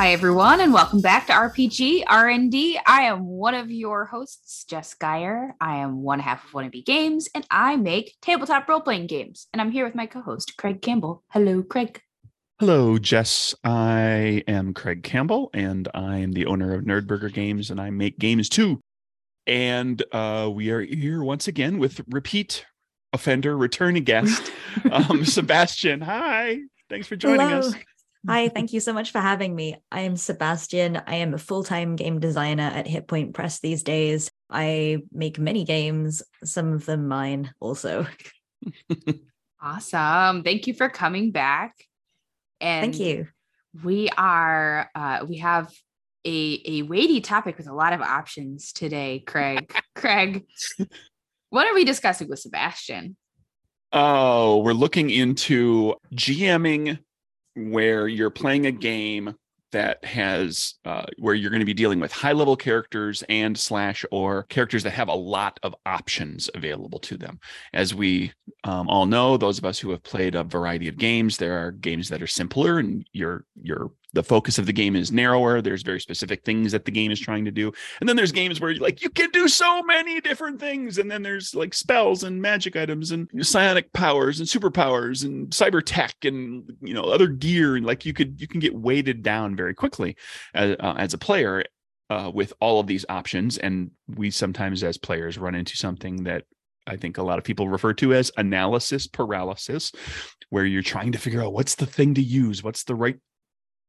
Hi everyone and welcome back to RPG R&D. I am one of your hosts, Jess Geyer. I am one half of Wannabe Games and I make tabletop role-playing games. And I'm here with my co-host, Craig Campbell. Hello, Craig. Hello, Jess. I am Craig Campbell and I am the owner of Nerdburger Games and I make games too. And uh, we are here once again with repeat offender, returning guest, um, Sebastian. Hi. Thanks for joining Hello. us. Hi, thank you so much for having me. I am Sebastian. I am a full time game designer at Hitpoint Press these days. I make many games, some of them mine also. Awesome. Thank you for coming back. And Thank you. We are uh we have a a weighty topic with a lot of options today, Craig. Craig, what are we discussing with Sebastian? Oh, we're looking into GMing where you're playing a game that has uh, where you're going to be dealing with high level characters and slash or characters that have a lot of options available to them. As we um, all know those of us who have played a variety of games there are games that are simpler and you're you're the focus of the game is narrower there's very specific things that the game is trying to do and then there's games where like you can do so many different things and then there's like spells and magic items and psionic powers and superpowers and cyber tech and you know other gear and like you could you can get weighted down very quickly as, uh, as a player uh, with all of these options and we sometimes as players run into something that I think a lot of people refer to as analysis paralysis, where you're trying to figure out what's the thing to use, what's the right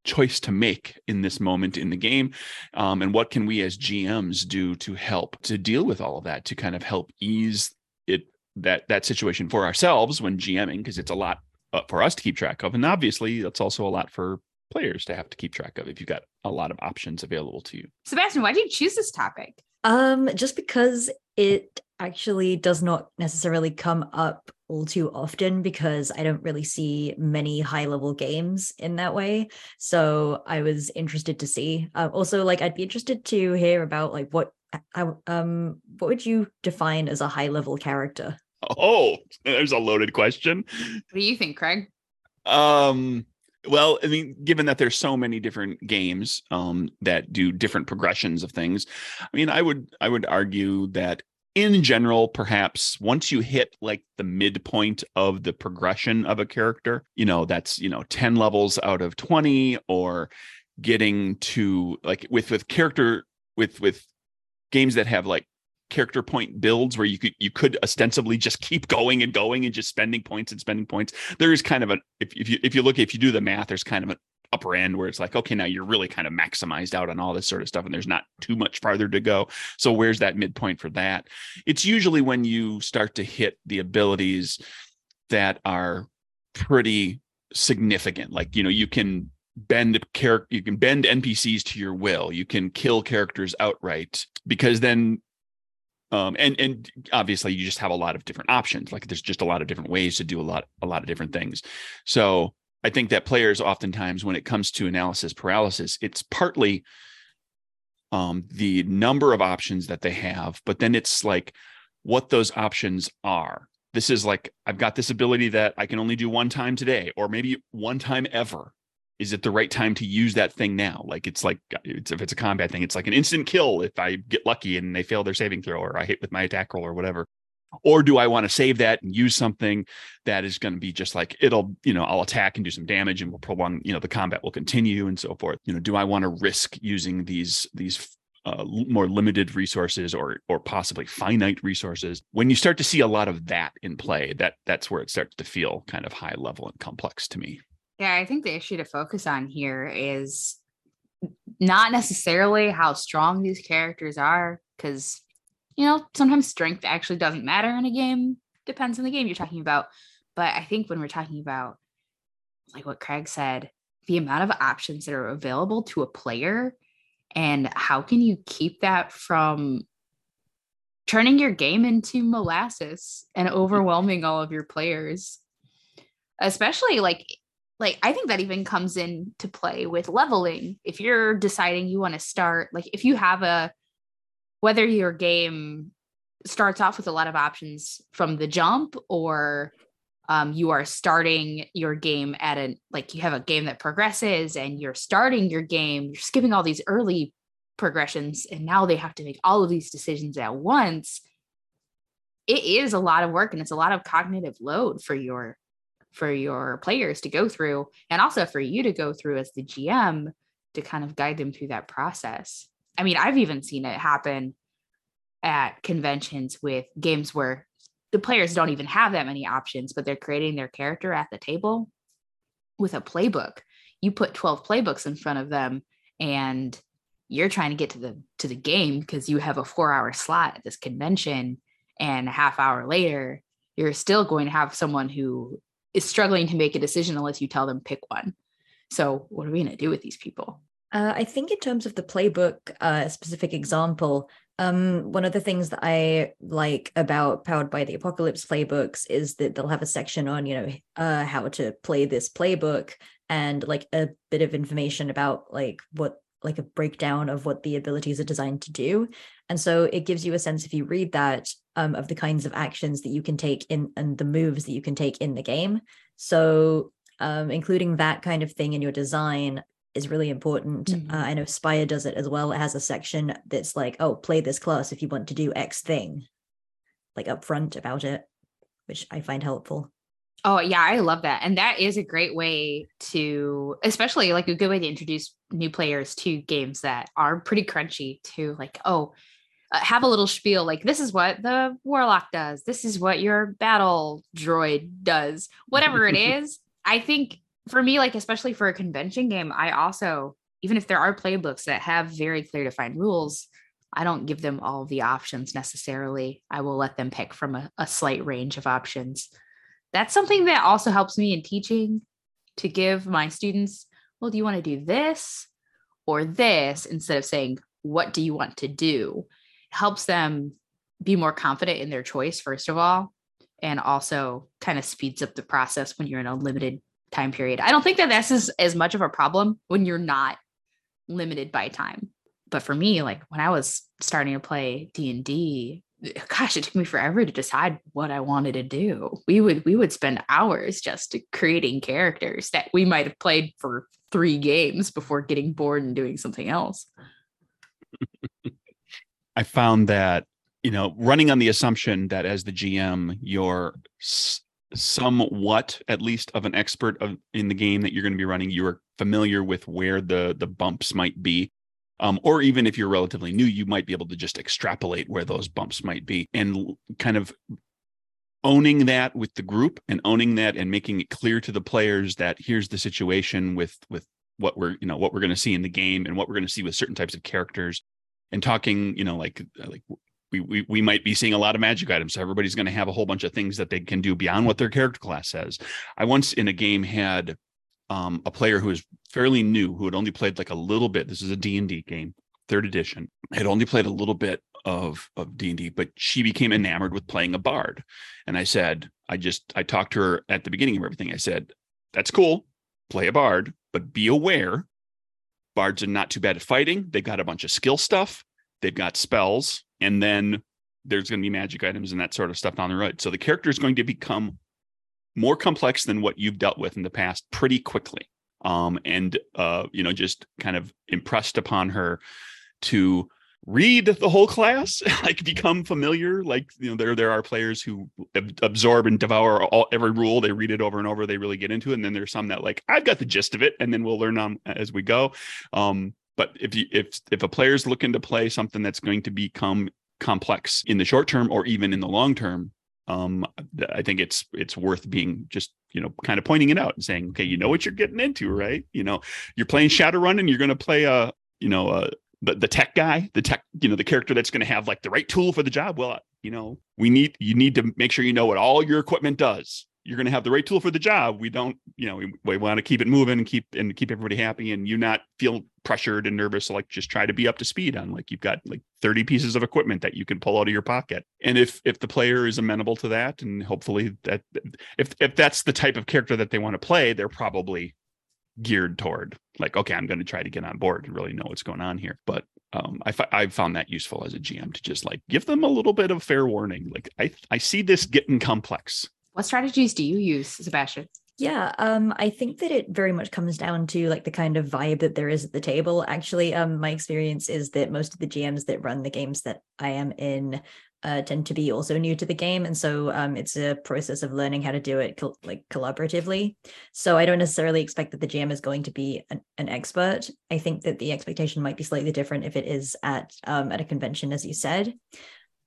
choice to make in this moment in the game um, and what can we as gms do to help to deal with all of that to kind of help ease it that that situation for ourselves when gming because it's a lot uh, for us to keep track of and obviously that's also a lot for players to have to keep track of if you've got a lot of options available to you Sebastian, why did you choose this topic? Um, just because it actually does not necessarily come up all too often because I don't really see many high level games in that way. So I was interested to see. Uh, also, like I'd be interested to hear about like what I, um what would you define as a high level character? oh there's a loaded question What do you think, Craig? Um, well, I mean, given that there's so many different games um, that do different progressions of things, I mean, I would I would argue that in general, perhaps once you hit like the midpoint of the progression of a character, you know, that's you know 10 levels out of 20, or getting to like with with character with with games that have like character point builds where you could you could ostensibly just keep going and going and just spending points and spending points there is kind of a if, if you if you look if you do the math there's kind of an upper end where it's like okay now you're really kind of maximized out on all this sort of stuff and there's not too much farther to go. So where's that midpoint for that? It's usually when you start to hit the abilities that are pretty significant. Like you know you can bend character you can bend npcs to your will. You can kill characters outright because then um, and and obviously you just have a lot of different options. Like there's just a lot of different ways to do a lot a lot of different things. So i think that players oftentimes when it comes to analysis paralysis it's partly um, the number of options that they have but then it's like what those options are this is like i've got this ability that i can only do one time today or maybe one time ever is it the right time to use that thing now? Like it's like it's, if it's a combat thing, it's like an instant kill if I get lucky and they fail their saving throw or I hit with my attack roll or whatever. Or do I want to save that and use something that is going to be just like it'll, you know, I'll attack and do some damage and we'll prolong, you know, the combat will continue and so forth. You know, do I want to risk using these these uh, more limited resources or or possibly finite resources? When you start to see a lot of that in play, that that's where it starts to feel kind of high level and complex to me. Yeah, I think the issue to focus on here is not necessarily how strong these characters are, because you know, sometimes strength actually doesn't matter in a game. Depends on the game you're talking about. But I think when we're talking about like what Craig said, the amount of options that are available to a player and how can you keep that from turning your game into molasses and overwhelming all of your players especially like like i think that even comes into play with leveling if you're deciding you want to start like if you have a whether your game starts off with a lot of options from the jump or um, you are starting your game at a like you have a game that progresses and you're starting your game you're skipping all these early progressions and now they have to make all of these decisions at once it is a lot of work and it's a lot of cognitive load for your for your players to go through and also for you to go through as the gm to kind of guide them through that process i mean i've even seen it happen at conventions with games where the players don't even have that many options, but they're creating their character at the table with a playbook. You put 12 playbooks in front of them and you're trying to get to the to the game because you have a 4-hour slot at this convention and a half hour later you're still going to have someone who is struggling to make a decision unless you tell them pick one. So, what are we going to do with these people? Uh, I think in terms of the playbook, uh, specific example, um, one of the things that I like about Powered by the Apocalypse playbooks is that they'll have a section on, you know, uh, how to play this playbook and like a bit of information about like what like a breakdown of what the abilities are designed to do. And so it gives you a sense if you read that um, of the kinds of actions that you can take in and the moves that you can take in the game. So um, including that kind of thing in your design is really important. Mm-hmm. Uh, I know Spire does it as well. It has a section that's like, oh, play this class if you want to do X thing, like upfront about it, which I find helpful. Oh yeah, I love that. And that is a great way to especially like a good way to introduce new players to games that are pretty crunchy to like, oh, uh, have a little spiel like this is what the warlock does. This is what your battle droid does. Whatever it is, I think for me, like especially for a convention game, I also, even if there are playbooks that have very clear defined rules, I don't give them all the options necessarily. I will let them pick from a, a slight range of options. That's something that also helps me in teaching to give my students, well, do you want to do this or this instead of saying, what do you want to do? It helps them be more confident in their choice, first of all, and also kind of speeds up the process when you're in a limited time period. I don't think that this is as much of a problem when you're not limited by time. But for me, like when I was starting to play D&D, gosh, it took me forever to decide what I wanted to do. We would we would spend hours just creating characters that we might have played for 3 games before getting bored and doing something else. I found that you know running on the assumption that as the gm you're somewhat at least of an expert of, in the game that you're going to be running. You're familiar with where the the bumps might be um, or even if you're relatively new you might be able to just extrapolate where those bumps might be. And kind of owning that with the group and owning that and making it clear to the players that here's the situation with with what we're you know what we're going to see in the game and what we're going to see with certain types of characters and talking you know like like we, we, might be seeing a lot of magic items. So everybody's going to have a whole bunch of things that they can do beyond what their character class says. I once in a game had um, a player who was fairly new, who had only played like a little bit. This is a D&D game, third edition. Had only played a little bit of of D&D, but she became enamored with playing a bard. And I said, I just I talked to her at the beginning of everything. I said, that's cool. Play a bard, but be aware bards are not too bad at fighting. They've got a bunch of skill stuff. They've got spells and then there's going to be magic items and that sort of stuff down the road. So the character is going to become more complex than what you've dealt with in the past pretty quickly. Um, and uh, you know, just kind of impressed upon her to read the whole class, like become familiar. Like you know, there there are players who absorb and devour all every rule. They read it over and over. They really get into it. And then there's some that like I've got the gist of it, and then we'll learn on as we go. Um, but if you if if a player's looking to play something that's going to become complex in the short term or even in the long term, um, I think it's it's worth being just you know kind of pointing it out and saying, okay, you know what you're getting into, right? You know, you're playing Shadowrun and you're going to play a you know a the, the tech guy, the tech, you know, the character that's going to have like the right tool for the job. Well, you know, we need you need to make sure you know what all your equipment does you're going to have the right tool for the job. We don't, you know, we, we, want to keep it moving and keep and keep everybody happy, and you not feel pressured and nervous. So like, just try to be up to speed on like you've got like 30 pieces of equipment that you can pull out of your pocket. And if if the player is amenable to that, and hopefully that if if that's the type of character that they want to play, they're probably geared toward like, okay, I'm going to try to get on board and really know what's going on here. But um, I, I found that useful as a GM to just like give them a little bit of fair warning. Like I, I see this getting complex what strategies do you use, Sebastian? Yeah, um, I think that it very much comes down to like the kind of vibe that there is at the table. Actually, um, my experience is that most of the GMs that run the games that I am in uh, tend to be also new to the game, and so um, it's a process of learning how to do it col- like collaboratively. So I don't necessarily expect that the GM is going to be an, an, expert. I think that the expectation might be slightly different if it is at um, at a convention, as you said.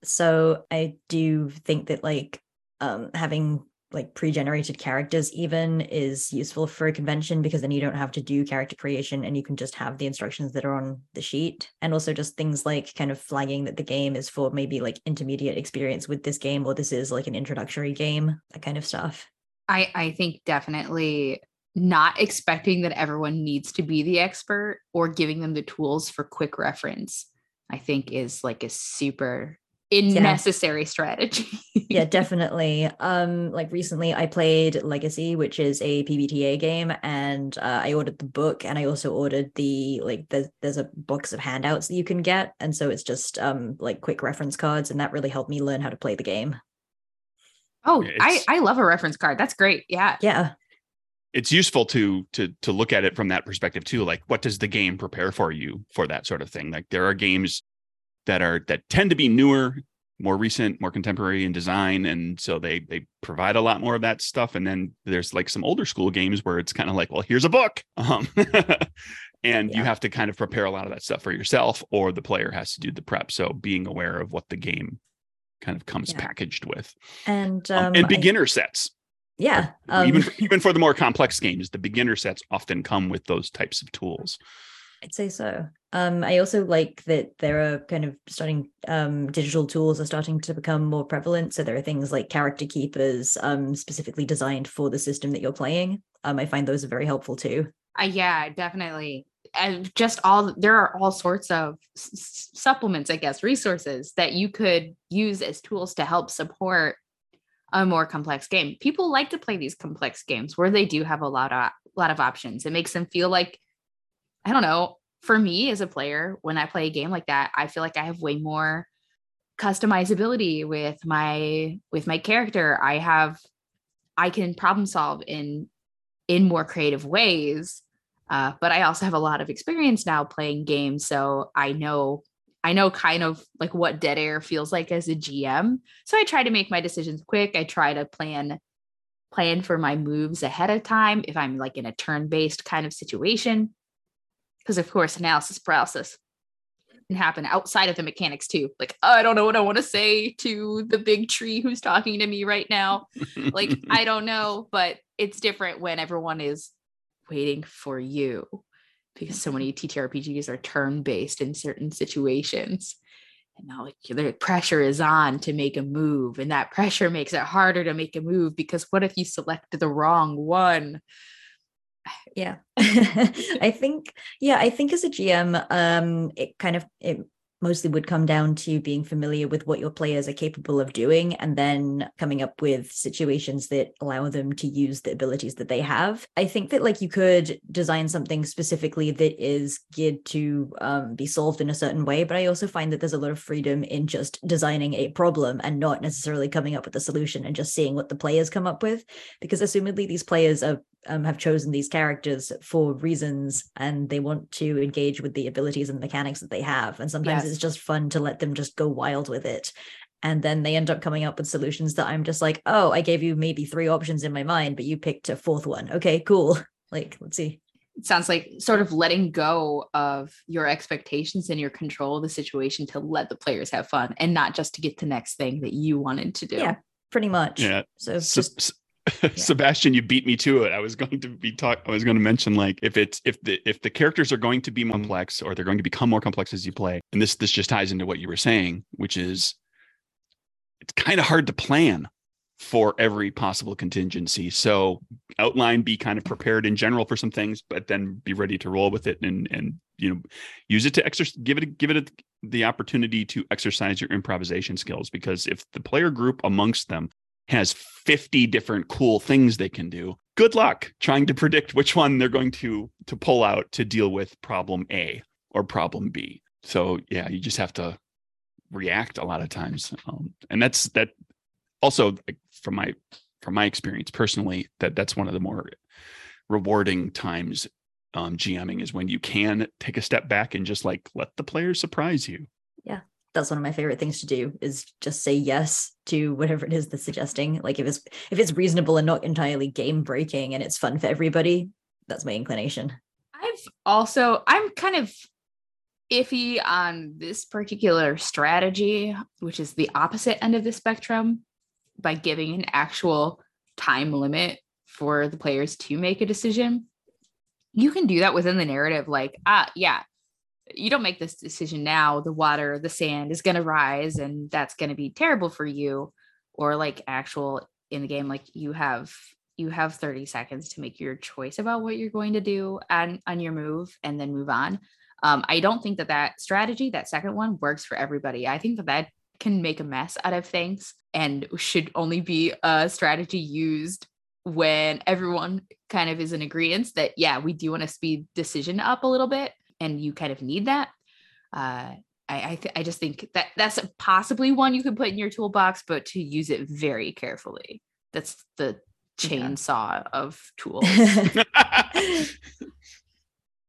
So I do think that like um, having like pre-generated characters even is useful for a convention because then you don't have to do character creation and you can just have the instructions that are on the sheet. And also just things like kind of flagging that the game is for maybe like intermediate experience with this game or this is like an introductory game that kind of stuff. I i think definitely not expecting that everyone needs to be the expert or giving them the tools for quick reference i think is like a super in yeah. necessary strategy. yeah, definitely. Um, like recently I played Legacy, which is a PBTA game, and uh, I ordered the book and I also ordered the like there's there's a box of handouts that you can get. And so it's just um like quick reference cards, and that really helped me learn how to play the game. Oh, I, I love a reference card. That's great. Yeah. Yeah it's useful to to to look at it from that perspective too like what does the game prepare for you for that sort of thing like there are games that are that tend to be newer more recent more contemporary in design. And so they they provide a lot more of that stuff. And then there's like some older school games where it's kind of like well here's a book. Um, and yeah. you have to kind of prepare a lot of that stuff for yourself or the player has to do the prep. So being aware of what the game kind of comes yeah. packaged with. And um, um, and beginner I, sets. Yeah um, even even for the more complex games the beginner sets often come with those types of tools. I'd say so. Um, I also like that there are kind of starting um, digital tools are starting to become more prevalent. So there are things like character keepers um, specifically designed for the system that you're playing. Um, I find those are very helpful too. Uh, yeah, definitely. And just all there are all sorts of s- supplements, I guess, resources that you could use as tools to help support a more complex game. People like to play these complex games where they do have a lot of a lot of options. It makes them feel like I don't know, for me as a player, when I play a game like that, I feel like I have way more customizability with my with my character. I have I can problem solve in in more creative ways. Uh, but I also have a lot of experience now playing games, so I know I know kind of like what dead air feels like as a GM. So I try to make my decisions quick. I try to plan plan for my moves ahead of time if I'm like in a turn based kind of situation because of course analysis paralysis can happen outside of the mechanics too. Like oh, i don't know what i want to say to the big tree who's talking to me right now. Like i don't know but it's different when everyone is waiting for you because so many ttrpgs are turn based in certain situations and now like the pressure is on to make a move and that pressure makes it harder to make a move because what if you select the wrong one yeah. I think yeah i think as a gm um it kind of it mostly would come down to being familiar with what your players are capable of doing and then coming up with situations that allow them to use the abilities that they have. I think that like you could design something specifically that is geared to um, be solved in a certain way, but I also find that there's a lot of freedom in just designing a problem and not necessarily coming up with a solution and just seeing what the players come up with because assumedly these players are um, have chosen these characters for reasons and they want to engage with the abilities and mechanics that they have and sometimes yes. It's just fun to let them just go wild with it. And then they end up coming up with solutions that i'm just like oh i gave you maybe three options in my mind but you picked a fourth one. Okay cool. Like let's see. It sounds like sort of letting go of your expectations and your control of the situation to let the players have fun and not just to get the next thing that you wanted to do. Yeah pretty much. Yeah. So, so just Sebastian, you beat me to it. I was going to be talk. I was going to mention like if it's if the if the characters are going to be more complex or they're going to become more complex as you play, and this this just ties into what you were saying, which is it's kind of hard to plan for every possible contingency. So outline, be kind of prepared in general for some things, but then be ready to roll with it and and you know use it to exercise. Give it give it a, the opportunity to exercise your improvisation skills because if the player group amongst them has 50 different cool things they can do. Good luck trying to predict which one they're going to to pull out to deal with problem A or problem B. So yeah, you just have to react a lot of times, um, and that's that. Also, from my from my experience personally, that that's one of the more rewarding times um, GMing is when you can take a step back and just like let the players surprise you. Yeah, that's one of my favorite things to do is just say yes to whatever it is they're suggesting. Like if it's if it's reasonable and not entirely game breaking and it's fun for everybody, that's my inclination. I've also I'm kind of iffy on this particular strategy, which is the opposite end of the spectrum, by giving an actual time limit for the players to make a decision. You can do that within the narrative, like, ah, yeah, you don't make this decision now, the water, the sand is going to rise, and that's going to be terrible for you. Or like actual in the game, like you have you have 30 seconds to make your choice about what you're going to do on on your move and then move on um, I don't think that that strategy, that second one, works for everybody. I think that that can make a mess out of things and should only be a strategy used when everyone kind of is in agreement that yeah we do want to speed decision up a little bit and you kind of need that uh, I I, th- I, just think that that's possibly one you could put in your toolbox, but to use it very carefully. That's the chainsaw yeah. of tools.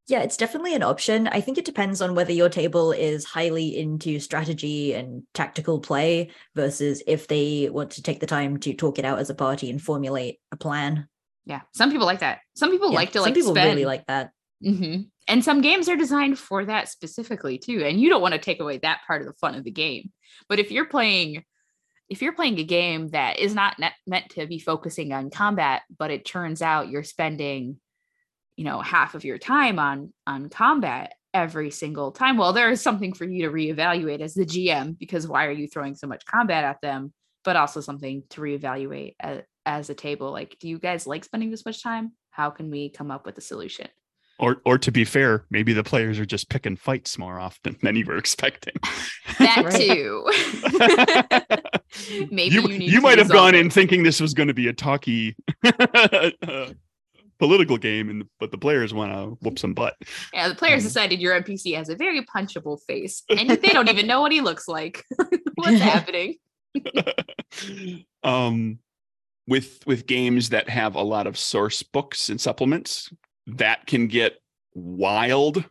Yeah, it's definitely an option. I think it depends on whether your table is highly into strategy and tactical play versus if they want to take the time to talk it out as a party and formulate a plan. Yeah, some people like that. Some people yeah, like to like. Some people spend. really like that. Mm-hmm. And some games are designed for that specifically too. And you don't want to take away that part of the fun of the game. But if you're playing, if you're playing a game that is not meant to be focusing on combat, but it turns out you're spending you know half of your time on on combat every single time well there is something for you to reevaluate as the gm because why are you throwing so much combat at them but also something to reevaluate as, as a table like do you guys like spending this much time how can we come up with a solution or or to be fair maybe the players are just picking fights more often than you were expecting that too maybe you, you, you might have gone it. in thinking this was going to be a talky uh, political game, and but the players want to whoop some butt. Yeah, the players um, decided your NPC has a very punchable face, and they don't even know what he looks like. What's happening? um, with with games that have a lot of source books and supplements, that can get wild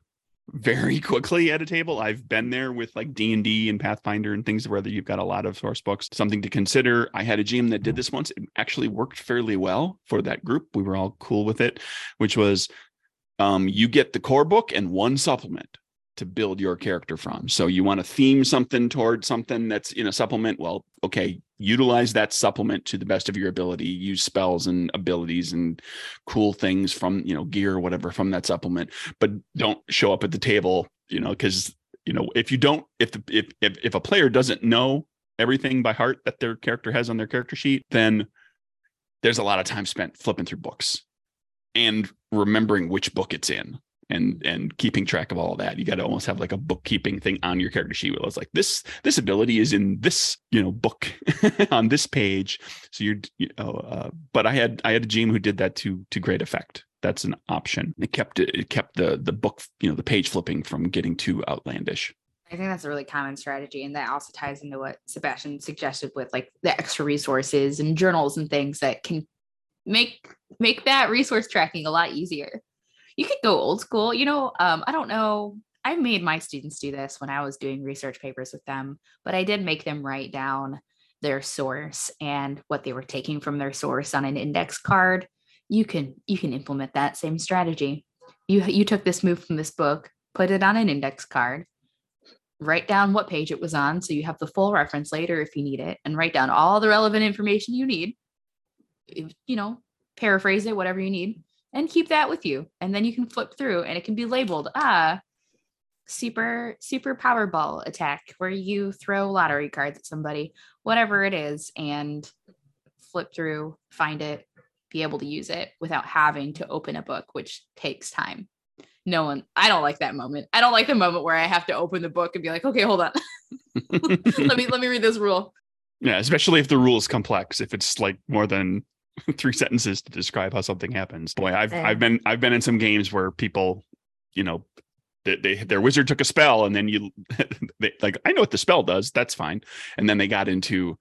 very quickly at a table. I've been there with like D and D and Pathfinder and things where you've got a lot of source books. Something to consider. I had a GM that did this once. It actually worked fairly well for that group. We were all cool with it, which was um, you get the core book and one supplement to build your character from. So you want to theme something toward something that's in a supplement. Well, okay, utilize that supplement to the best of your ability. Use spells and abilities and cool things from, you know, gear or whatever from that supplement, but don't show up at the table, you know, because you know, if you don't if the if if, if a player doesn't know everything by heart that their character has on their character sheet, then there's a lot of time spent flipping through books and remembering which book it's in and and keeping track of all of that. You got to almost have like a bookkeeping thing on your character sheet where it's like this this ability is in this you know book on this page. So you're you know uh, but i had i had a GM who did that to to great effect. That's an option. It kept it, it kept the the book you know the page flipping from getting too outlandish. I think that's a really common strategy. And that also ties into what Sebastian suggested with like the extra resources and journals and things that can make make that resource tracking a lot easier you could go old school. You know, um, I don't know. I made my students do this when I was doing research papers with them, but I did make them write down their source and what they were taking from their source on an index card. You can you can implement that same strategy. You you took this move from this book, put it on an index card, write down what page it was on so you have the full reference later if you need it and write down all the relevant information you need. You know, paraphrase it whatever you need and keep that with you. And then you can flip through and it can be labeled, ah, super, super powerball attack where you throw lottery cards at somebody, whatever it is, and flip through, find it, be able to use it without having to open a book, which takes time. No one, I don't like that moment. I don't like the moment where I have to open the book and be like, okay, hold on. let me let me read this rule. Yeah, especially if the rule is complex. If it's like more than three sentences to describe how something happens. Boy, I've I've been I've been in some games where people, you know, they, they their wizard took a spell and then you they, like I know what the spell does. That's fine. And then they got into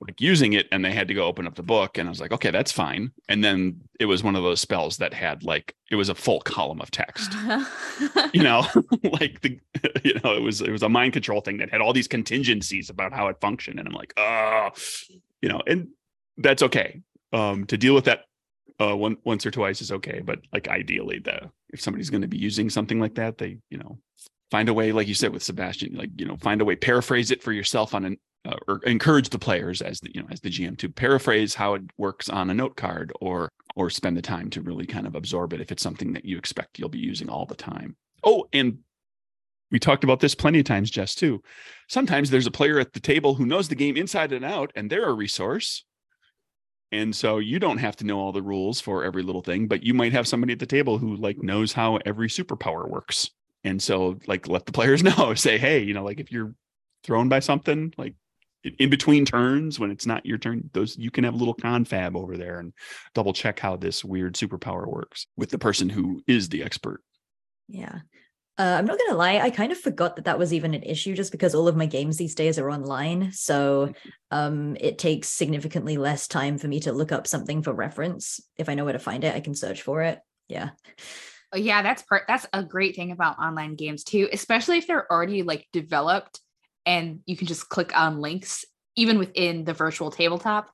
like using it and they had to go open up the book and I was like, okay, that's fine. And then it was one of those spells that had like it was a full column of text. you know, like the you know, it was it was a mind control thing that had all these contingencies about how it functioned. And I'm like, oh, you know, and that's okay. Um to deal with that uh one once or twice is okay. But like ideally the if somebody's going to be using something like that, they, you know, find a way, like you said with Sebastian, like, you know, find a way, paraphrase it for yourself on an uh, or encourage the players as the you know as the GM to paraphrase how it works on a note card or or spend the time to really kind of absorb it if it's something that you expect you'll be using all the time. Oh, and we talked about this plenty of times, Jess, too. Sometimes there's a player at the table who knows the game inside and out, and they're a resource. And so you don't have to know all the rules for every little thing, but you might have somebody at the table who like knows how every superpower works. And so like let the players know, say, hey, you know, like if you're thrown by something, like in between turns when it's not your turn those you can have a little confab over there and double check how this weird superpower works with the person who is the expert yeah uh, i'm not gonna lie i kind of forgot that that was even an issue just because all of my games these days are online so mm-hmm. um, it takes significantly less time for me to look up something for reference if i know where to find it i can search for it yeah oh, yeah that's part that's a great thing about online games too especially if they're already like developed and you can just click on links even within the virtual tabletop.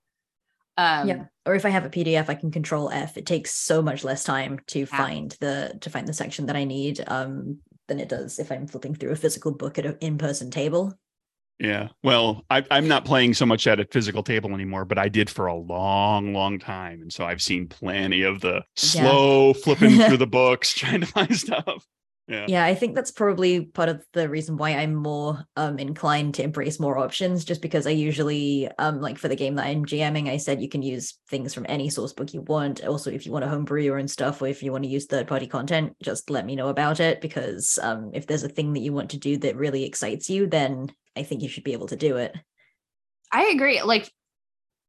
Um, yeah. Or if I have a PDF, I can control F. It takes so much less time to yeah. find the to find the section that I need um, than it does if I'm flipping through a physical book at an in-person table. Yeah. Well, I, I'm not playing so much at a physical table anymore, but I did for a long, long time. And so I've seen plenty of the slow yeah. flipping through the books, trying to find stuff yeah. Yeah i think that's probably part of the reason why i'm more um inclined to embrace more options just because i usually um like for the game that i'm gming i said you can use things from any source book you want. Also if you want to homebrew your own stuff or if you want to use third party content just let me know about it because um if there's a thing that you want to do that really excites you then i think you should be able to do it. I agree like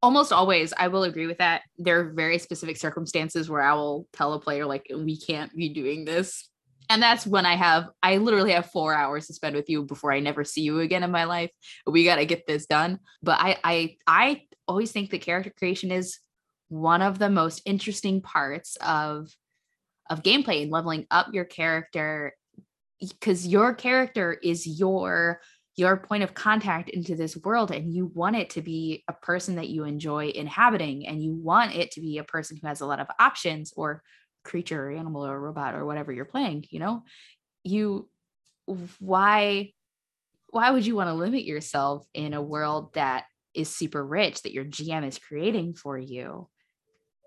almost always i will agree with that. There are very specific circumstances where i will tell a player like we can't be doing this and that's when I have I literally have four hours to spend with you before I never see you again in my life. We got to get this done. But I I I always think that character creation is one of the most interesting parts of of gameplay and leveling up your character because your character is your your point of contact into this world and you want it to be a person that you enjoy inhabiting and you want it to be a person who has a lot of options or creature or animal or robot or whatever you're playing you know? You why why would you want to limit yourself in a world that is super rich that your gm is creating for you?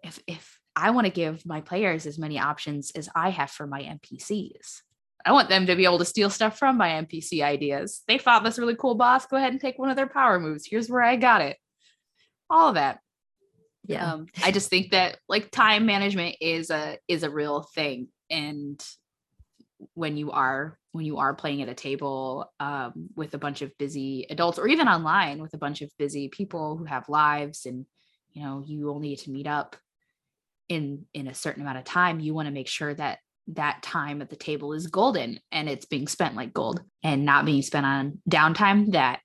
If if i want to give my players as many options as i have for my npcs i want them to be able to steal stuff from my npc ideas. They fought this really cool boss go ahead and take one of their power moves. Here's where i got it. All of that yeah. Um, i just think that like time management is a is a real thing and when you are when you are playing at a table um, with a bunch of busy adults or even online with a bunch of busy people who have lives and you know you only get to meet up in in a certain amount of time you want to make sure that that time at the table is golden and it's being spent like gold and not being spent on downtime that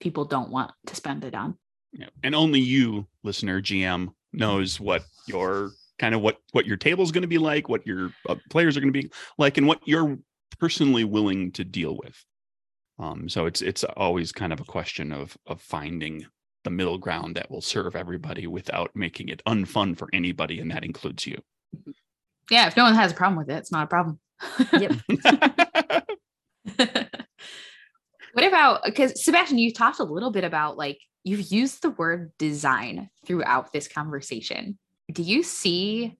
people don't want to spend it on yeah. And only you, listener, GM, knows what your kind of what what your table is going to be like, what your uh, players are going to be like, and what you're personally willing to deal with. Um, so it's it's always kind of a question of of finding the middle ground that will serve everybody without making it unfun for anybody, and that includes you. Yeah, if no one has a problem with it, it's not a problem. Yep. what about because Sebastian, you talked a little bit about like you've used the word design throughout this conversation. Do you see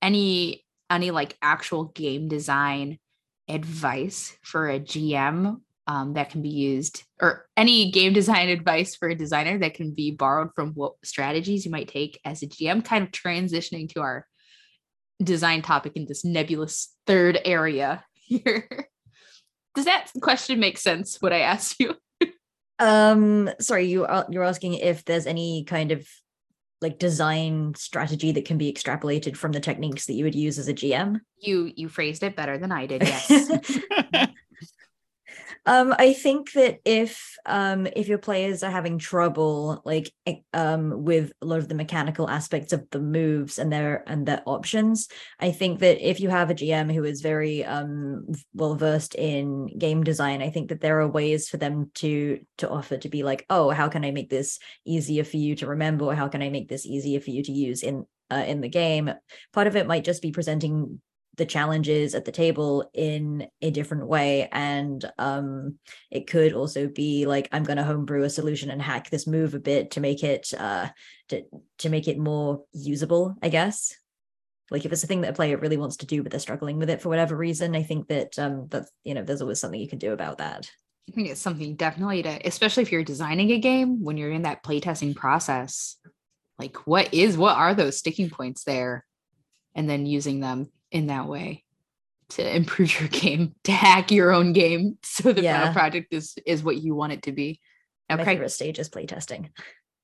any any like actual game design advice for a GM um, that can be used, or any game design advice for a designer that can be borrowed from what strategies you might take as a GM? Kind of transitioning to our design topic in this nebulous third area here. Does that question make sense? What I asked you? Um, sorry, you are you're asking if there's any kind of like design strategy that can be extrapolated from the techniques that you would use as a GM? You you phrased it better than I did. Yes. Um, I think that if um if your players are having trouble like um with a lot of the mechanical aspects of the moves and their and their options, I think that if you have a GM who is very um well versed in game design, I think that there are ways for them to to offer to be like, oh, how can I make this easier for you to remember, or how can I make this easier for you to use in uh, in the game? Part of it might just be presenting the challenges at the table in a different way. And um it could also be like i'm going to homebrew a solution and hack this move a bit to make it uh to to make it more usable i guess. Like if it's a thing that a player really wants to do but they're struggling with it for whatever reason i think that um that's you know there's always something you can do about that. I think it's something definitely to especially if you're designing a game when you're in that playtesting process like what is what are those sticking points there? And then using them in that way to improve your game, to hack your own game so the yeah. final project is is what you want it to be. Okay. My favorite stage is playtesting.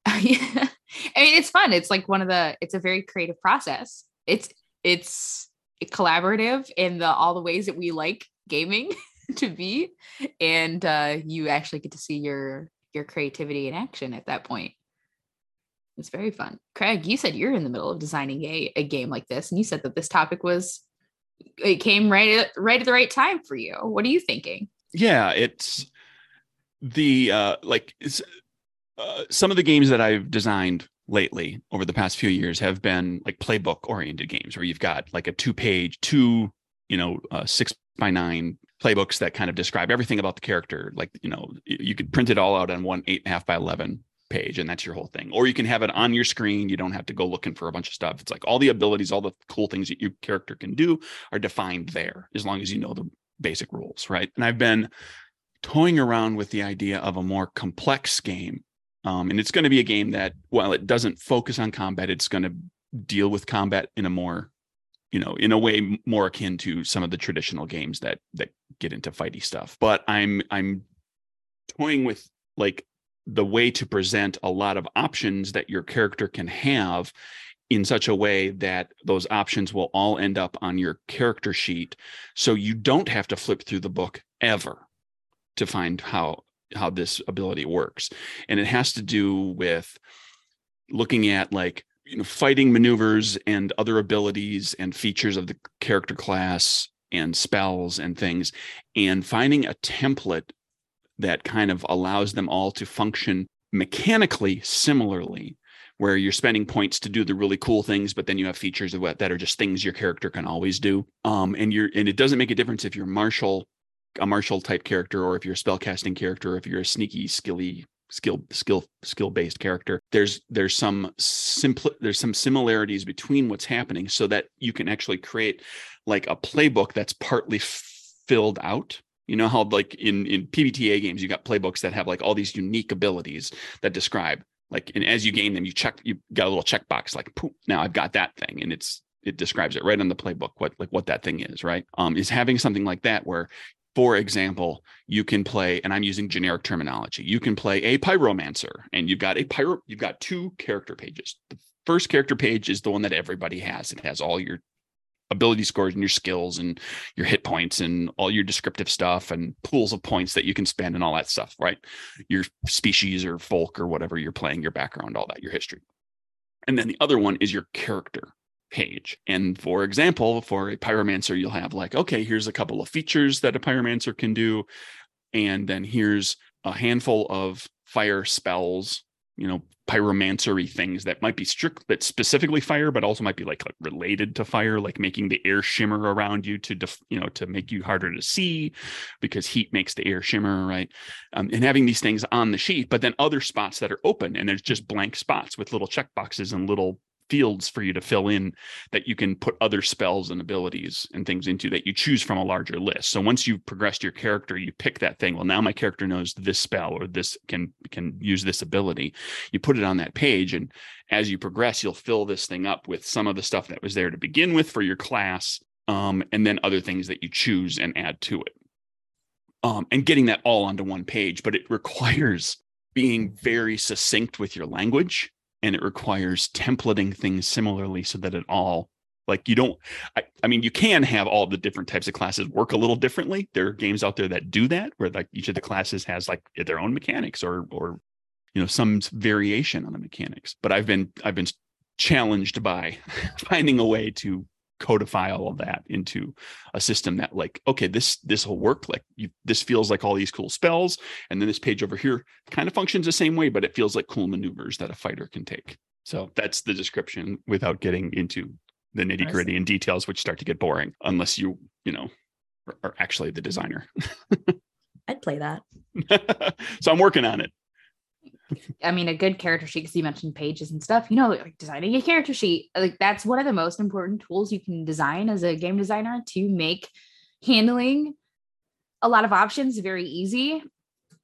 yeah. I mean, it's fun. It's like one of the. It's a very creative process. It's it's collaborative in the all the ways that we like gaming to be, and uh, you actually get to see your your creativity in action at that point. It's very fun. Craig, you said you're in the middle of designing a, a game like this, and you said that this topic was it came right at right at the right time for you. What are you thinking? Yeah, it's the uh like uh, some of the games that I've designed lately over the past few years have been like playbook oriented games where you've got like a two page, two, you know, uh, six by nine playbooks that kind of describe everything about the character. Like, you know, you could print it all out on one eight and a half by 11 page and that's your whole thing. Or you can have it on your screen. You don't have to go looking for a bunch of stuff. It's like all the abilities all the cool things that your character can do are defined there as long as you know the basic rules right? And i've been toying around with the idea of a more complex game um, and it's going to be a game that while it doesn't focus on combat it's going to deal with combat in a more you know in a way more akin to some of the traditional games that that get into fighty stuff. But i'm i'm toying with like the way to present a lot of options that your character can have in such a way that those options will all end up on your character sheet. So you don't have to flip through the book ever to find how how this ability works. And it has to do with looking at like you know fighting maneuvers and other abilities and features of the character class and spells and things and finding a template that kind of allows them all to function mechanically similarly where you're spending points to do the really cool things but then you have features of what that are just things your character can always do. Um, and you're and it doesn't make a difference if you're martial a martial type character or if you're a spellcasting character or if you're a sneaky skilly skill skill skill based character. There's there's some simple there's some similarities between what's happening so that you can actually create like a playbook that's partly filled out you know how like in in PBTA games you got playbooks that have like all these unique abilities that describe like and as you gain them you check you got a little checkbox like poof, now I've got that thing and it's it describes it right on the playbook what like what that thing is right? Um is having something like that where for example you can play and i'm using generic terminology you can play a pyromancer and you've got a pyro you've got two character pages. The first character page is the one that everybody has. It has all your ability scores and your skills and your hit points and all your descriptive stuff and pools of points that you can spend and all that stuff, right? Your species or folk or whatever you're playing, your background, all that, your history. And then the other one is your character page. And for example, for a pyromancer, you'll have like, okay, here's a couple of features that a pyromancer can do. And then here's a handful of fire spells you know pyromancery things that might be strict that specifically fire but also might be like, like related to fire like making the air shimmer around you to def, you know to make you harder to see because heat makes the air shimmer right? Um, and having these things on the sheet but then other spots that are open and there's just blank spots with little check boxes and little fields for you to fill in that you can put other spells and abilities and things into that you choose from a larger list. So once you've progressed your character, you pick that thing. Well, now my character knows this spell or this can can use this ability. You put it on that page and as you progress, you'll fill this thing up with some of the stuff that was there to begin with for your class um, and then other things that you choose and add to it. Um, and getting that all onto one page, but it requires being very succinct with your language and it requires templating things similarly so that it all Like you don't, I, I mean, you can have all the different types of classes work a little differently. There are games out there that do that, where like each of the classes has like their own mechanics or or you know some variation on the mechanics. But I've been I've been challenged by finding a way to codify all of that into a system that like okay this this will work like you this feels like all these cool spells and then this page over here kind of functions the same way but it feels like cool maneuvers that a fighter can take. So that's the description without getting into the nitty gritty and details which start to get boring unless you you know are, are actually the designer. I'd play that. so i'm working on it I mean, a good character sheet, because you mentioned pages and stuff, you know, like designing a character sheet, like that's one of the most important tools you can design as a game designer to make handling a lot of options very easy.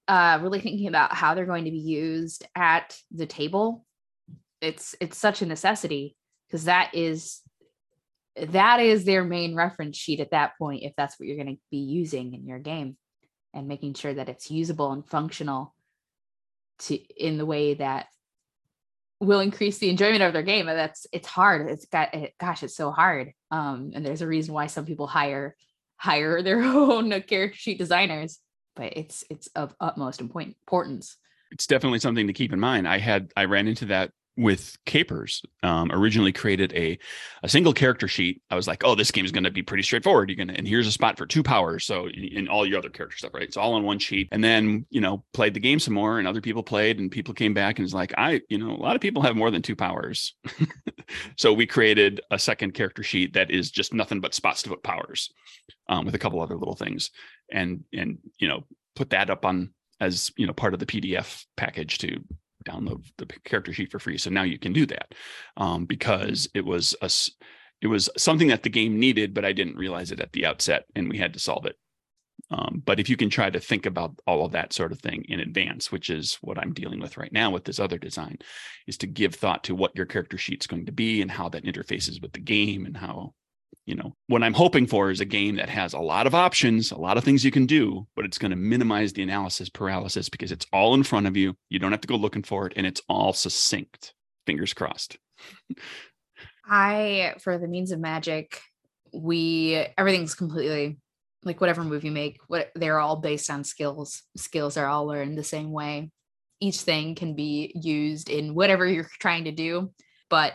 Uh, really thinking about how they're going to be used at the table. It's it's such a necessity because that is that is their main reference sheet at that point if that's what you're going to be using in your game and making sure that it's usable and functional to in the way that will increase the enjoyment of their game and that's it's hard. It's got it, gosh it's so hard. Um and there's a reason why some people hire hire their own character sheet designers but it's it's of utmost importance. It's definitely something to keep in mind. I had i ran into that with capers um, originally created a a single character sheet i was like oh this game is going to be pretty straightforward. You're going to and here's a spot for two powers so in all your other character stuff right? It's all on one sheet. And then you know played the game some more and other people played and people came back and it's like i you know a lot of people have more than two powers. So we created a second character sheet that is just nothing but spots to put powers um, with a couple other little things and and you know put that up on as you know part of the pdf package to download the character sheet for free. So now you can do that um, because it was a, it was something that the game needed, but I didn't realize it at the outset, and we had to solve it. Um, but if you can try to think about all of that sort of thing in advance, which is what I'm dealing with right now with this other design, is to give thought to what your character sheet's going to be and how that interfaces with the game and how you know what i'm hoping for is a game that has a lot of options a lot of things you can do but it's going to minimize the analysis paralysis because it's all in front of you. You don't have to go looking for it and it's all succinct. Fingers crossed. I for the means of magic we everything's completely like whatever move you make what they're all based on skills. Skills are all learned the same way. Each thing can be used in whatever you're trying to do but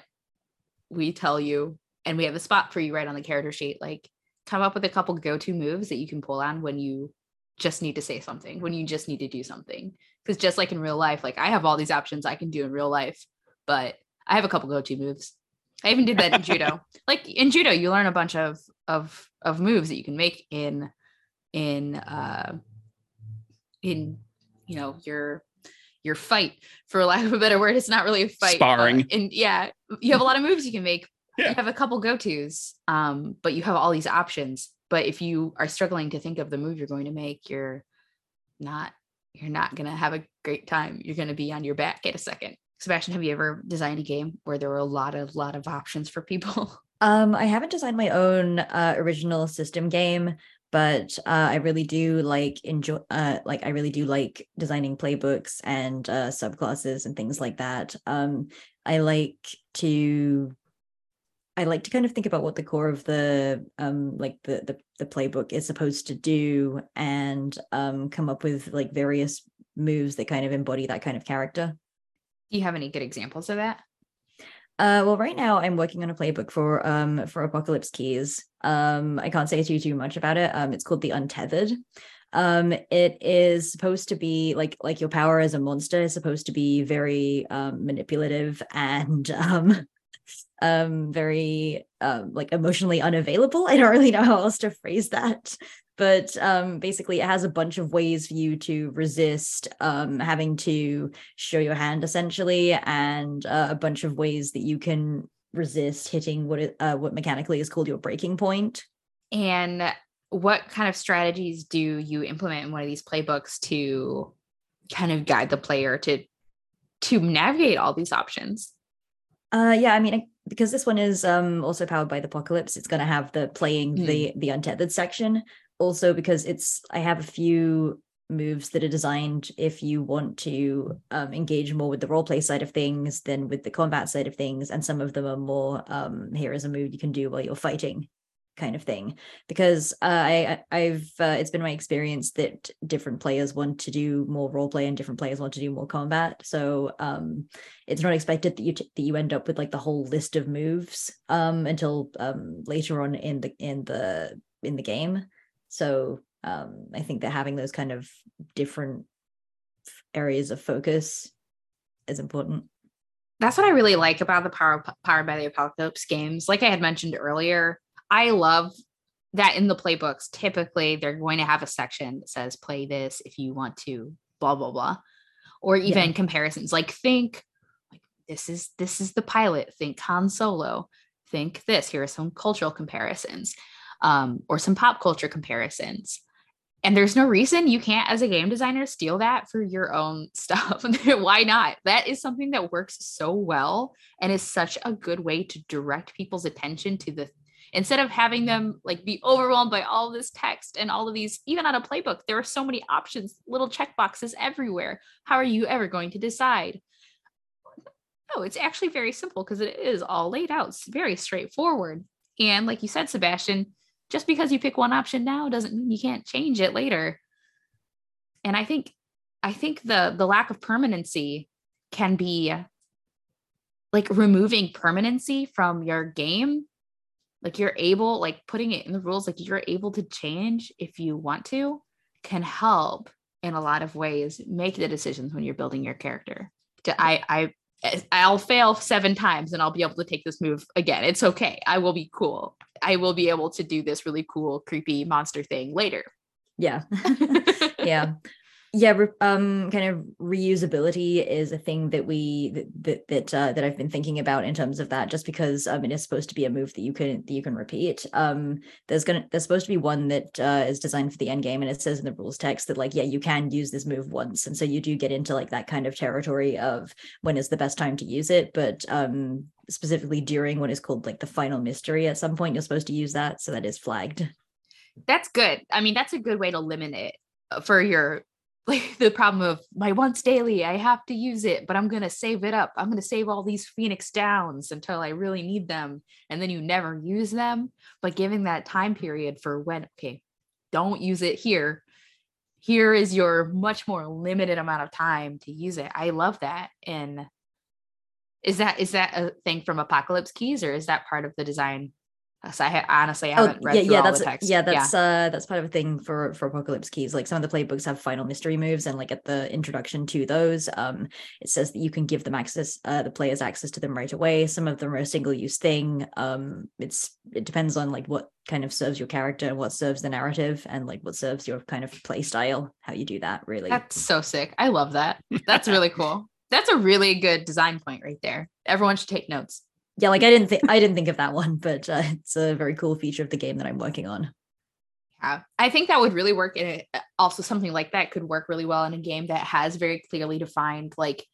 we tell you and we have a spot for you right on the character sheet like come up with a couple go-to moves that you can pull on when you just need to say something when you just need to do something. Because just like in real life like i have all these options i can do in real life but i have a couple go-to moves. I even did that in judo. Like in judo you learn a bunch of of of moves that you can make in in uh in you know your your fight for lack of a better word. It's not really a fight sparring. and yeah you have a lot of moves you can make yeah. you have a couple go-to's um but you have all these options but if you are struggling to think of the move you're going to make you're not you're not going to have a great time you're going to be on your back in a second sebastian have you ever designed a game where there were a lot of lot of options for people um i haven't designed my own uh, original system game but uh, I really do like enjoy uh, like I really do like designing playbooks and uh, subclasses and things like that. Um, I like to I like to kind of think about what the core of the um like the the, the playbook is supposed to do and um come up with like various moves that kind of embody that kind of character. Do you have any good examples of that? Uh, well, right now I'm working on a playbook for um for Apocalypse Keys. Um, I can't say too too much about it. Um, it's called the Untethered. Um, it is supposed to be like like your power as a monster is supposed to be very um manipulative and um um very um like emotionally unavailable. I don't really know how else to phrase that. But um basically it has a bunch of ways for you to resist um having to show your hand essentially and uh, a bunch of ways that you can resist hitting what it, uh, what mechanically is called your breaking point. And what kind of strategies do you implement in one of these playbooks to kind of guide the player to to navigate all these options uh yeah i mean because this one is um also powered by the apocalypse it's going to have the playing mm. the the untethered section also because it's i have a few moves that are designed if you want to um, engage more with the roleplay side of things than with the combat side of things and some of them are more um, here is a move you can do while you're fighting kind of thing. Because uh, I I've uh, it's been my experience that different players want to do more role play and different players want to do more combat. So um it's not expected that you t- that you end up with like the whole list of moves um until um later on in the in the in the game. So um I think that having those kind of different areas of focus is important. That's what I really like about the Power Powered by the Apocalypse games. Like I had mentioned earlier, I love that in the playbooks, typically they're going to have a section that says play this if you want to, blah, blah, blah. Or even yeah. comparisons. Like think like this is this is the pilot, think Han Solo, think this. Here are some cultural comparisons, um, or some pop culture comparisons. And there's no reason you can't, as a game designer, steal that for your own stuff. Why not? That is something that works so well and is such a good way to direct people's attention to the instead of having them like be overwhelmed by all this text and all of these even on a playbook there are so many options little check boxes everywhere. How are you ever going to decide? No it's actually very simple because it is all laid out it's very straightforward. And like you said sebastian just because you pick one option now doesn't mean you can't change it later. And i think i think the the lack of permanency can be like removing permanency from your game like you're able like putting it in the rules like you're able to change if you want to can help in a lot of ways make the decisions when you're building your character. I i i'll fail seven times and i'll be able to take this move again. It's okay. I will be cool. I will be able to do this really cool creepy monster thing later. Yeah. Yeah yeah um kind of reusability is a thing that we that that uh, that I've been thinking about in terms of that just because um it is supposed to be a move that you can that you can repeat. Um there's gonna there's supposed to be one that uh, is designed for the end game and it says in the rules text that like yeah you can use this move once and so you do get into like that kind of territory of when is the best time to use it but um specifically during what is called like the final mystery at some point you're supposed to use that so that is flagged. That's good. I mean that's a good way to limit it uh, for your like the problem of my once daily, I have to use it, but I'm going to save it up. I'm going to save all these Phoenix downs until I really need them. And then you never use them. But giving that time period for when, okay, don't use it here. Here is your much more limited amount of time to use it. I love that. And is that is that a thing from Apocalypse Keys or is that part of the design so I honestly oh, haven't read yeah, through yeah, all that's, the text. Yeah, that's yeah. uh that's part of a thing for for Apocalypse Keys. Like some of the playbooks have final mystery moves, and like at the introduction to those, um, it says that you can give them access, uh, the players access to them right away. Some of them are a single use thing. Um, it's it depends on like what kind of serves your character and what serves the narrative, and like what serves your kind of play style. How you do that, really. That's so sick. I love that. That's really cool. That's a really good design point right there. Everyone should take notes yeah like i didn't think i didn't think of that one but uh, it's a very cool feature of the game that i'm working on. Yeah i think that would really work in it uh, also something like that could work really well in a game that has very clearly defined like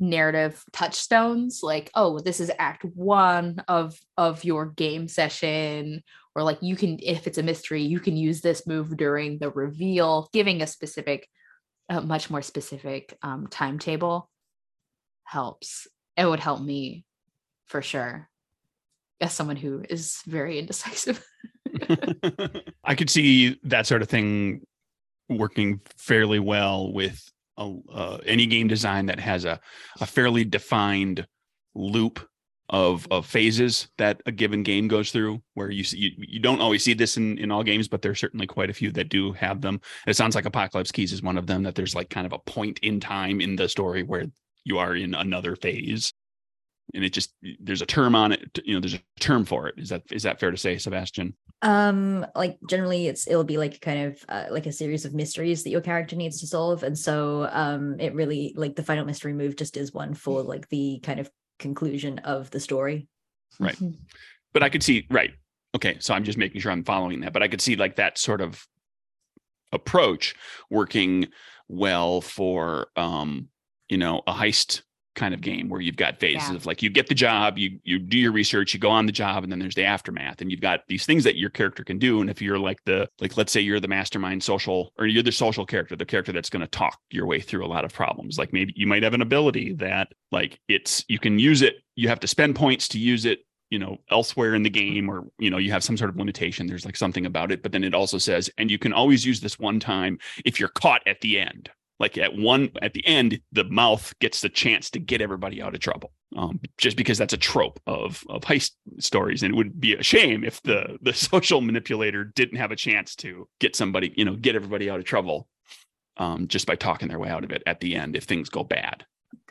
narrative touchstones like oh this is act one of of your game session or like you can if it's a mystery you can use this move during the reveal giving a specific a much more specific um, timetable helps. It would help me for sure. As someone who is very indecisive. I could see that sort of thing working fairly well with a, uh, any game design that has a, a fairly defined loop of of phases that a given game goes through where you see you, you don't always see this in in all games but there's certainly quite a few that do have them. It sounds like apocalypse keys is one of them that there's like kind of a point in time in the story where you are in another phase and it just there's a term on it you know there's a term for it. Is that is that fair to say sebastian? Um like generally it's it'll be like kind of uh, like a series of mysteries that your character needs to solve. And so um it really like the final mystery move just is one for like the kind of conclusion of the story. Right. Mm-hmm. but i could see right. Okay so i'm just making sure i'm following that. But i could see like that sort of approach working well for um you know a heist kind of game where you've got phases Yeah. of like you get the job, you you do your research, you go on the job, and then there's the aftermath, and you've got these things that your character can do. And if you're like the like, let's say you're the mastermind social, or you're the social character, the character that's going to talk your way through a lot of problems. Like maybe you might have an ability that like it's you can use it, you have to spend points to use it you know elsewhere in the game or you know you have some sort of limitation there's like something about it but then it also says and you can always use this one time if you're caught at the end like at one at the end the mouth gets the chance to get everybody out of trouble um, just because that's a trope of of heist stories and it would be a shame if the the social manipulator didn't have a chance to get somebody you know get everybody out of trouble um, just by talking their way out of it at the end if things go bad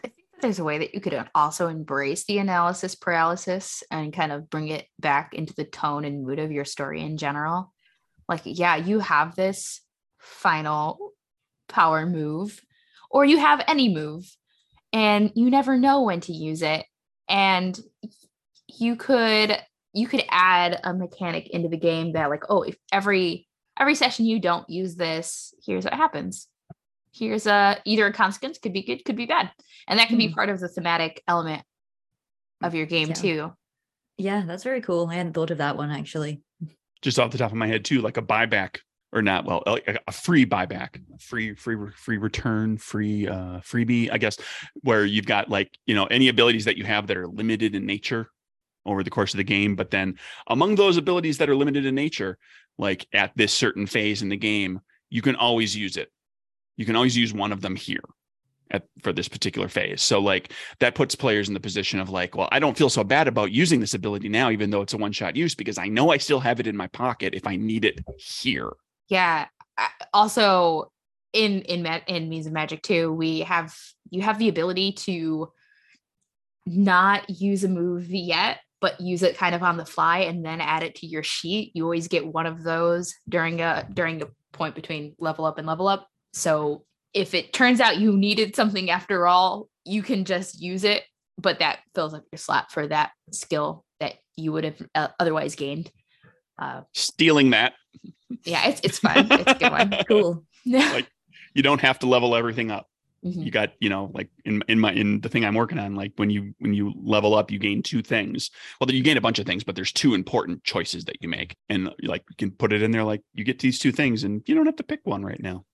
I think that there's a way that you could also embrace the analysis paralysis and kind of bring it back into the tone and mood of your story in general. Like, yeah, you have this final power move, or you have any move, and you never know when to use it. And you could you could add a mechanic into the game that like, oh, if every every session you don't use this, here's what happens. Here's a either a consequence, could be good, could be bad and that can be Hmm. part of the thematic element of your game Yeah. too Yeah, that's very cool. I hadn't thought of that one actually. just off the top of my head too like a buyback or not well a, free buyback free free free return free uh freebie i guess where you've got like you know any abilities that you have that are limited in nature over the course of the game but then among those abilities that are limited in nature like at this certain phase in the game you can always use it. You can always use one of them here at for this particular phase. So like that puts players in the position of like well i don't feel so bad about using this ability now even though it's a one shot use because i know i still have it in my pocket if i need it here yeah also in in in means of magic too we have you have the ability to not use a move yet but use it kind of on the fly and then add it to your sheet. You always get one of those during a during a point between level up and level up. So if it turns out you needed something after all you can just use it but that fills up your slot for that skill that you would have uh, otherwise gained. Uh, stealing that yeah it's, it's fun it's a good one. Cool. Like- you don't have to level everything up. Mhm. you got you know like in in my in the thing i'm working on like when you when you level up you gain two things. Well you gain a bunch of things but there's two important choices that you make. And like you can put it in there like you get these two things and you don't have to pick one right now.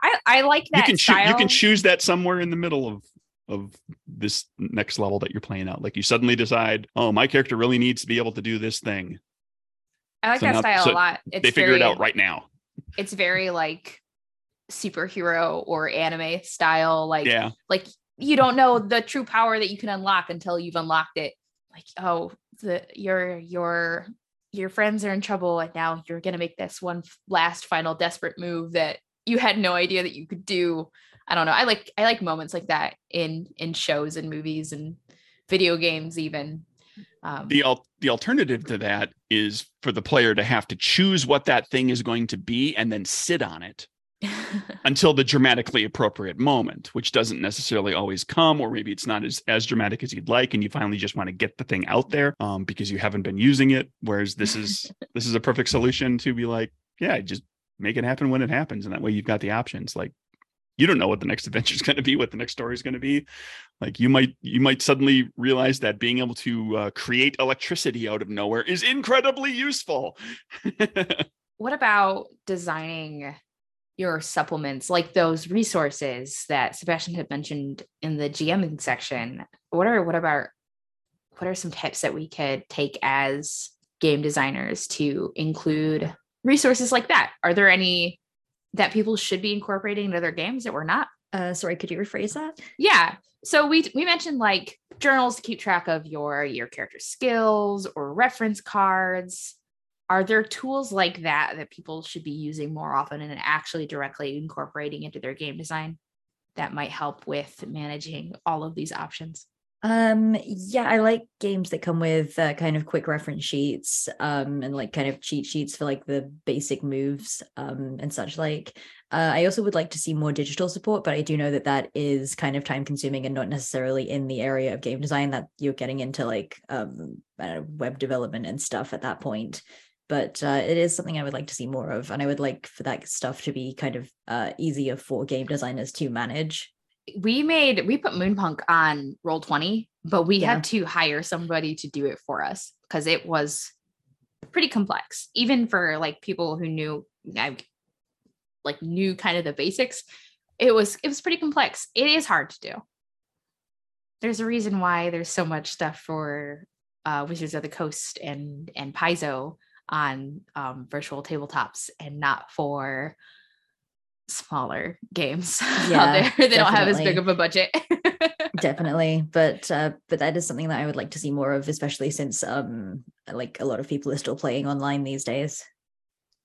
I, I like that you can choose style. you can choose that somewhere in the middle of of this next level that you're playing out. Like you suddenly decide oh my character really needs to be able to do this thing I like so that now- style so a lot. It's they figure very, it out right now It's very like superhero or anime style. Like yeah like you don't know the true power that you can unlock until you've unlocked it. Like oh, the your your your friends are in trouble, and now you're gonna make this one last final desperate move that you had no idea that you could do. I don't know. I like I like moments like that in in shows and movies and video games even. Um, the al- the alternative to that is for the player to have to choose what that thing is going to be and then sit on it until the dramatically appropriate moment which doesn't necessarily always come or maybe it's not as as dramatic as you'd like and you finally just want to get the thing out there um, because you haven't been using it whereas this is this is a perfect solution to be like yeah just make it happen when it happens and that way you've got the options like you don't know what the next adventure is going to be what the next story is going to be like you might you might suddenly realize that being able to uh, create electricity out of nowhere is incredibly useful what about designing your supplements like those resources that Sebastian had mentioned in the GMing section? What are what about what are some tips that we could take as game designers to include resources like that? Are there any that people should be incorporating into their games that we're not? Uh, sorry, could you rephrase that? Yeah. So we we mentioned like journals to keep track of your your character skills or reference cards. Are there tools like that that people should be using more often and actually directly incorporating into their game design that might help with managing all of these options? Um, yeah, I like games that come with uh, kind of quick reference sheets, um, and like kind of cheat sheets for like the basic moves, um, and such like. Uh, I also would like to see more digital support, but I do know that that is kind of time consuming and not necessarily in the area of game design that you're getting into like um, web development and stuff at that point. But uh, it is something I would like to see more of, and I would like for that stuff to be kind of uh, easier for game designers to manage. We made we put Moonpunk on Roll20, but we Yeah. had to hire somebody to do it for us because it was pretty complex, even for like people who knew like like knew kind of the basics. It was it was pretty complex. It is hard to do. There's a reason why there's so much stuff for uh, Wizards of the Coast and and Paizo on um, virtual tabletops and not for smaller games Yeah, out there. They don't have as big of a budget. definitely but uh but that is something that i would like to see more of especially since um like a lot of people are still playing online these days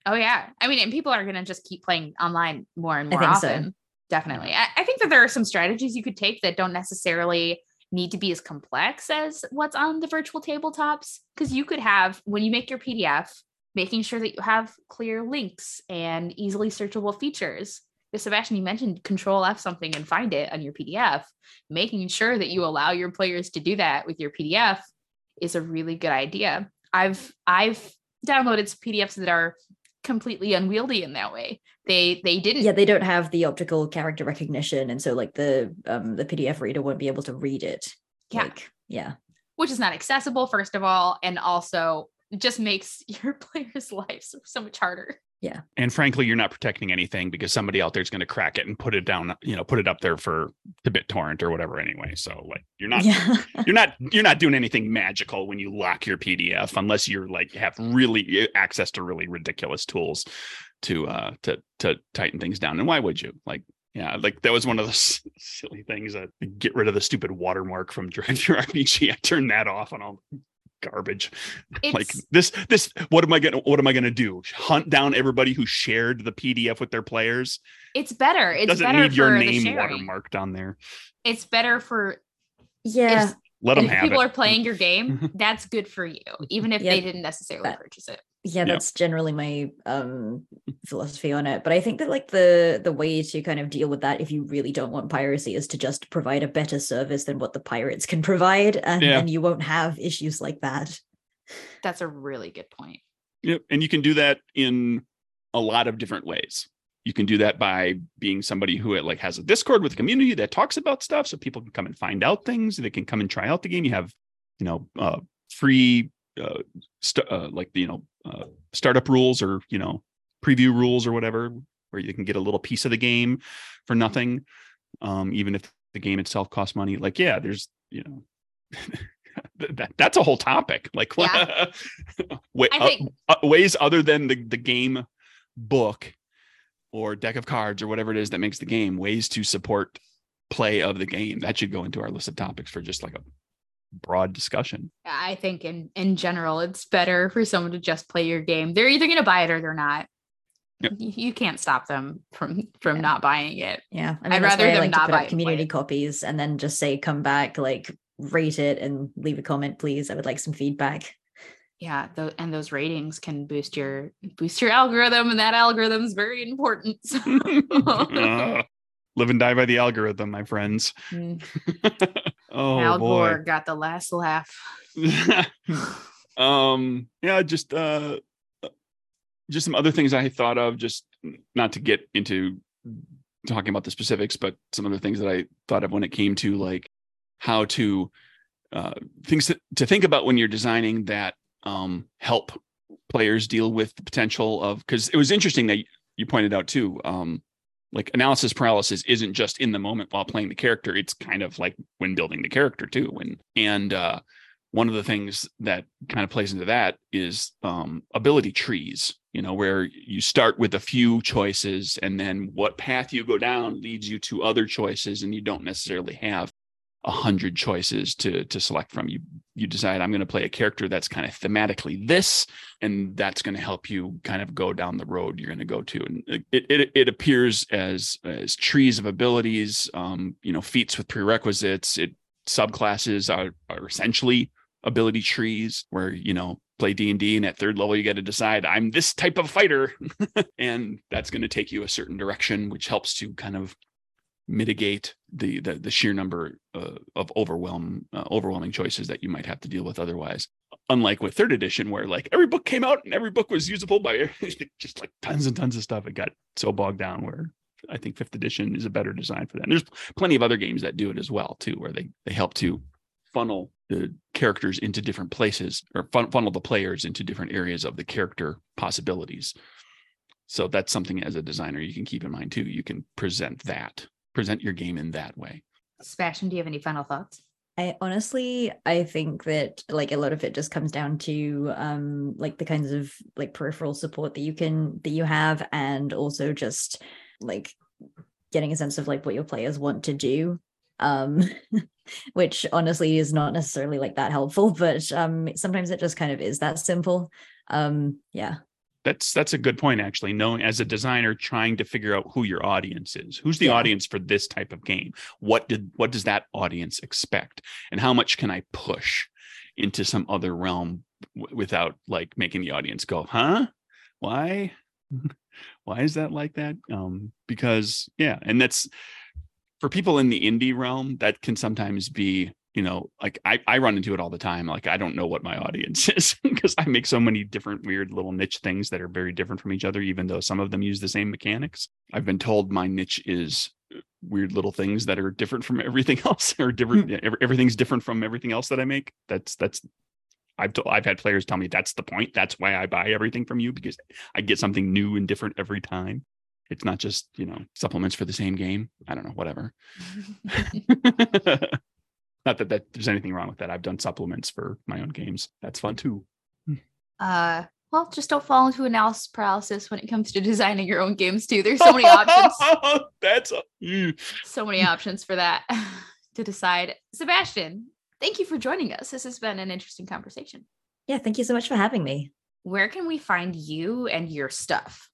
oh yeah, I mean, and people are gonna just keep playing online more and I more think so. often. Definitely, I, I think that there are some strategies you could take that don't necessarily need to be as complex as what's on the virtual tabletops because you could have when you make your PDF, making sure that you have clear links and easily searchable features. Because Sebastian, you mentioned control F something and find it on your PDF. Making sure that you allow your players to do that with your PDF is a really good idea. I've I've downloaded some PDFs that are completely unwieldy in that way. They they didn't yeah they don't have the optical character recognition and so like the um the pdf reader won't be able to read it Yeah. like yeah which is not accessible first of all and also just makes your players' lives so much harder. Yeah. And frankly you're not protecting anything because somebody out there is going to crack it and put it down you know put it up there for the BitTorrent or whatever anyway. So like you're not yeah. you're not you're not doing anything magical when you lock your pdf unless you're like have really access to really ridiculous tools to uh to to tighten things down. And why would you? Like yeah like that was one of those silly things that get rid of the stupid watermark from DriveThruRPG i turned that off on all garbage It's like this this what am i gonna what am i gonna do hunt down everybody who shared the pdf with their players it's better. It's doesn't better need your for the name sharing. watermarked on there It's better for yeah if, let them if have people it are playing your game. That's good for you, even if Yeah, they didn't necessarily that- purchase it. Yeah Yep. that's generally my um philosophy on it but i think that like the the way to kind of deal with that if you really don't want piracy is to just provide a better service than what the pirates can provide and Yeah. then you won't have issues like that That's a really good point. Yep. And you can do that in a lot of different ways. You can do that by being somebody who like has a Discord with a community that talks about stuff so people can come and find out things. They can come and try out the game. You have, you know, uh, free uh, st- uh like you know, uh, startup rules or, you know, preview rules or whatever where you can get a little piece of the game for nothing um even if the game itself costs money. Like yeah, there's, you know, that, that's a whole topic. Like Yeah. wa- I uh, think- uh, ways other than the, the game book or deck of cards or whatever it is that makes the game ways to support play of the game that should go into our list of topics for just like a broad discussion I think in in general, it's better for someone to just play your game. They're either going to buy it or they're not. Yep. You, you can't stop them from from Yeah. not buying it. yeah I mean, I'd that's rather why them like to not put buy up it and play community it. copies and then just say come back like rate it and leave a comment please i would like some feedback Yeah, tho- and those ratings can boost your boost your algorithm, and that algorithm is very important. So- Uh, live and die by the algorithm my friends. Mm, oh Al boy. Gore got the last laugh. um yeah just uh just some other things i thought of just not to get into talking about the specifics but some other things that i thought of when it came to like how to uh things to, to think about when you're designing that um help players deal with the potential of because it was interesting that you pointed out too um like analysis paralysis isn't just in the moment while playing the character it's kind of like when building the character too and and uh one of the things that kind of plays into that is um, ability trees you know where you start with a few choices and then what path you go down leads you to other choices and you don't necessarily have a hundred choices to to select from. You you decide i'm going to play a character that's kind of thematically this and that's going to help you kind of go down the road you're going to go to. And it, it it appears as as trees of abilities um you know feats with prerequisites. It subclasses are are essentially ability trees where you know play d&d and at third level you got to decide i'm this type of fighter. And that's going to take you a certain direction which helps to kind of mitigate the the, the sheer number uh, of overwhelm uh, overwhelming choices that you might have to deal with otherwise unlike with third edition where like every book came out and every book was usable by just like tons and tons of stuff it got so bogged down where I think fifth edition is a better design for that. And there's plenty of other games that do it as well too, where they they help to funnel the characters into different places or fun, funnel the players into different areas of the character possibilities. So that's something as a designer you can keep in mind too. You can present that, present your game in that way. Sebastian, do you have any final thoughts? I honestly I think that like a lot of it just comes down to um like the kinds of like peripheral support that you can that you have and also just like getting a sense of like what your players want to do um which honestly is not necessarily like that helpful but um sometimes it just kind of is that simple um yeah that's that's a good point actually knowing as a designer trying to figure out who your audience is. Who's the yeah. audience for this type of game? What did what does that audience expect? And how much can i push into some other realm w- without like making the audience go huh? Why? Why is that like that? Um because yeah and that's for people in the indie realm that can sometimes be you know, like I, I run into it all the time. Like I don't know what my audience is because I make so many different weird little niche things that are very different from each other, even though some of them use the same mechanics. I've been told my niche is uh, weird little things that are different from everything else or different. Mm. Everything's different from everything else that I make. That's, that's, I've, told, I've had players tell me that's the point. That's why I buy everything from you because I get something new and different every time. It's not just, you know, supplements for the same game. I don't know, whatever. Not that, that there's anything wrong with that. I've done supplements for my own games. That's fun too. Uh, well, just don't fall into analysis paralysis when it comes to designing your own games too. There's so many options. That's a, mm. so many options for that to decide. Sebastian, thank you for joining us. This has been an interesting conversation. Yeah, thank you so much for having me. Where can we find you and your stuff?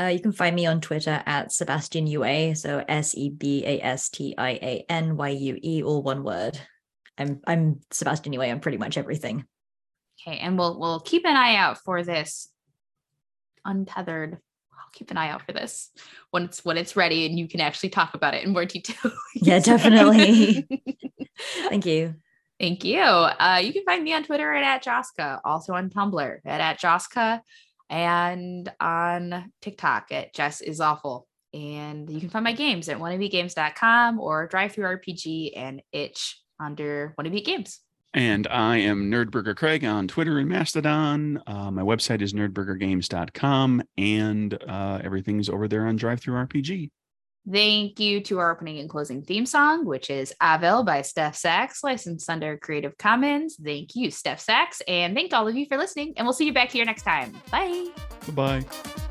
Uh, you can find me on Twitter at Sebastian Yue, so S E B A S T I A N Y U E, all one word. I'm I'm Sebastian Yue on pretty much everything. Okay, and we'll we'll keep an eye out for this untethered. I'll keep an eye out for this when it's when it's ready and you can actually talk about it in more detail. yeah, definitely. Thank you. Thank you. Uh, you can find me on Twitter at, at Joska, also on Tumblr at, at Joska and on TikTok at Jess is awful. And you can find my games at wannabegames.com or DriveThruRPG and itch under wannabe games. And I am Nerdburger Craig on Twitter and Mastodon. Uh, my website is nerdburgergames.com and uh, everything's over there on DriveThruRPG. Thank you to our opening and closing theme song, which is Avil by Steph Sachs, licensed under Creative Commons. Thank you, Steph Sachs, and thank all of you for listening. And we'll see you back here next time. Bye. Bye bye.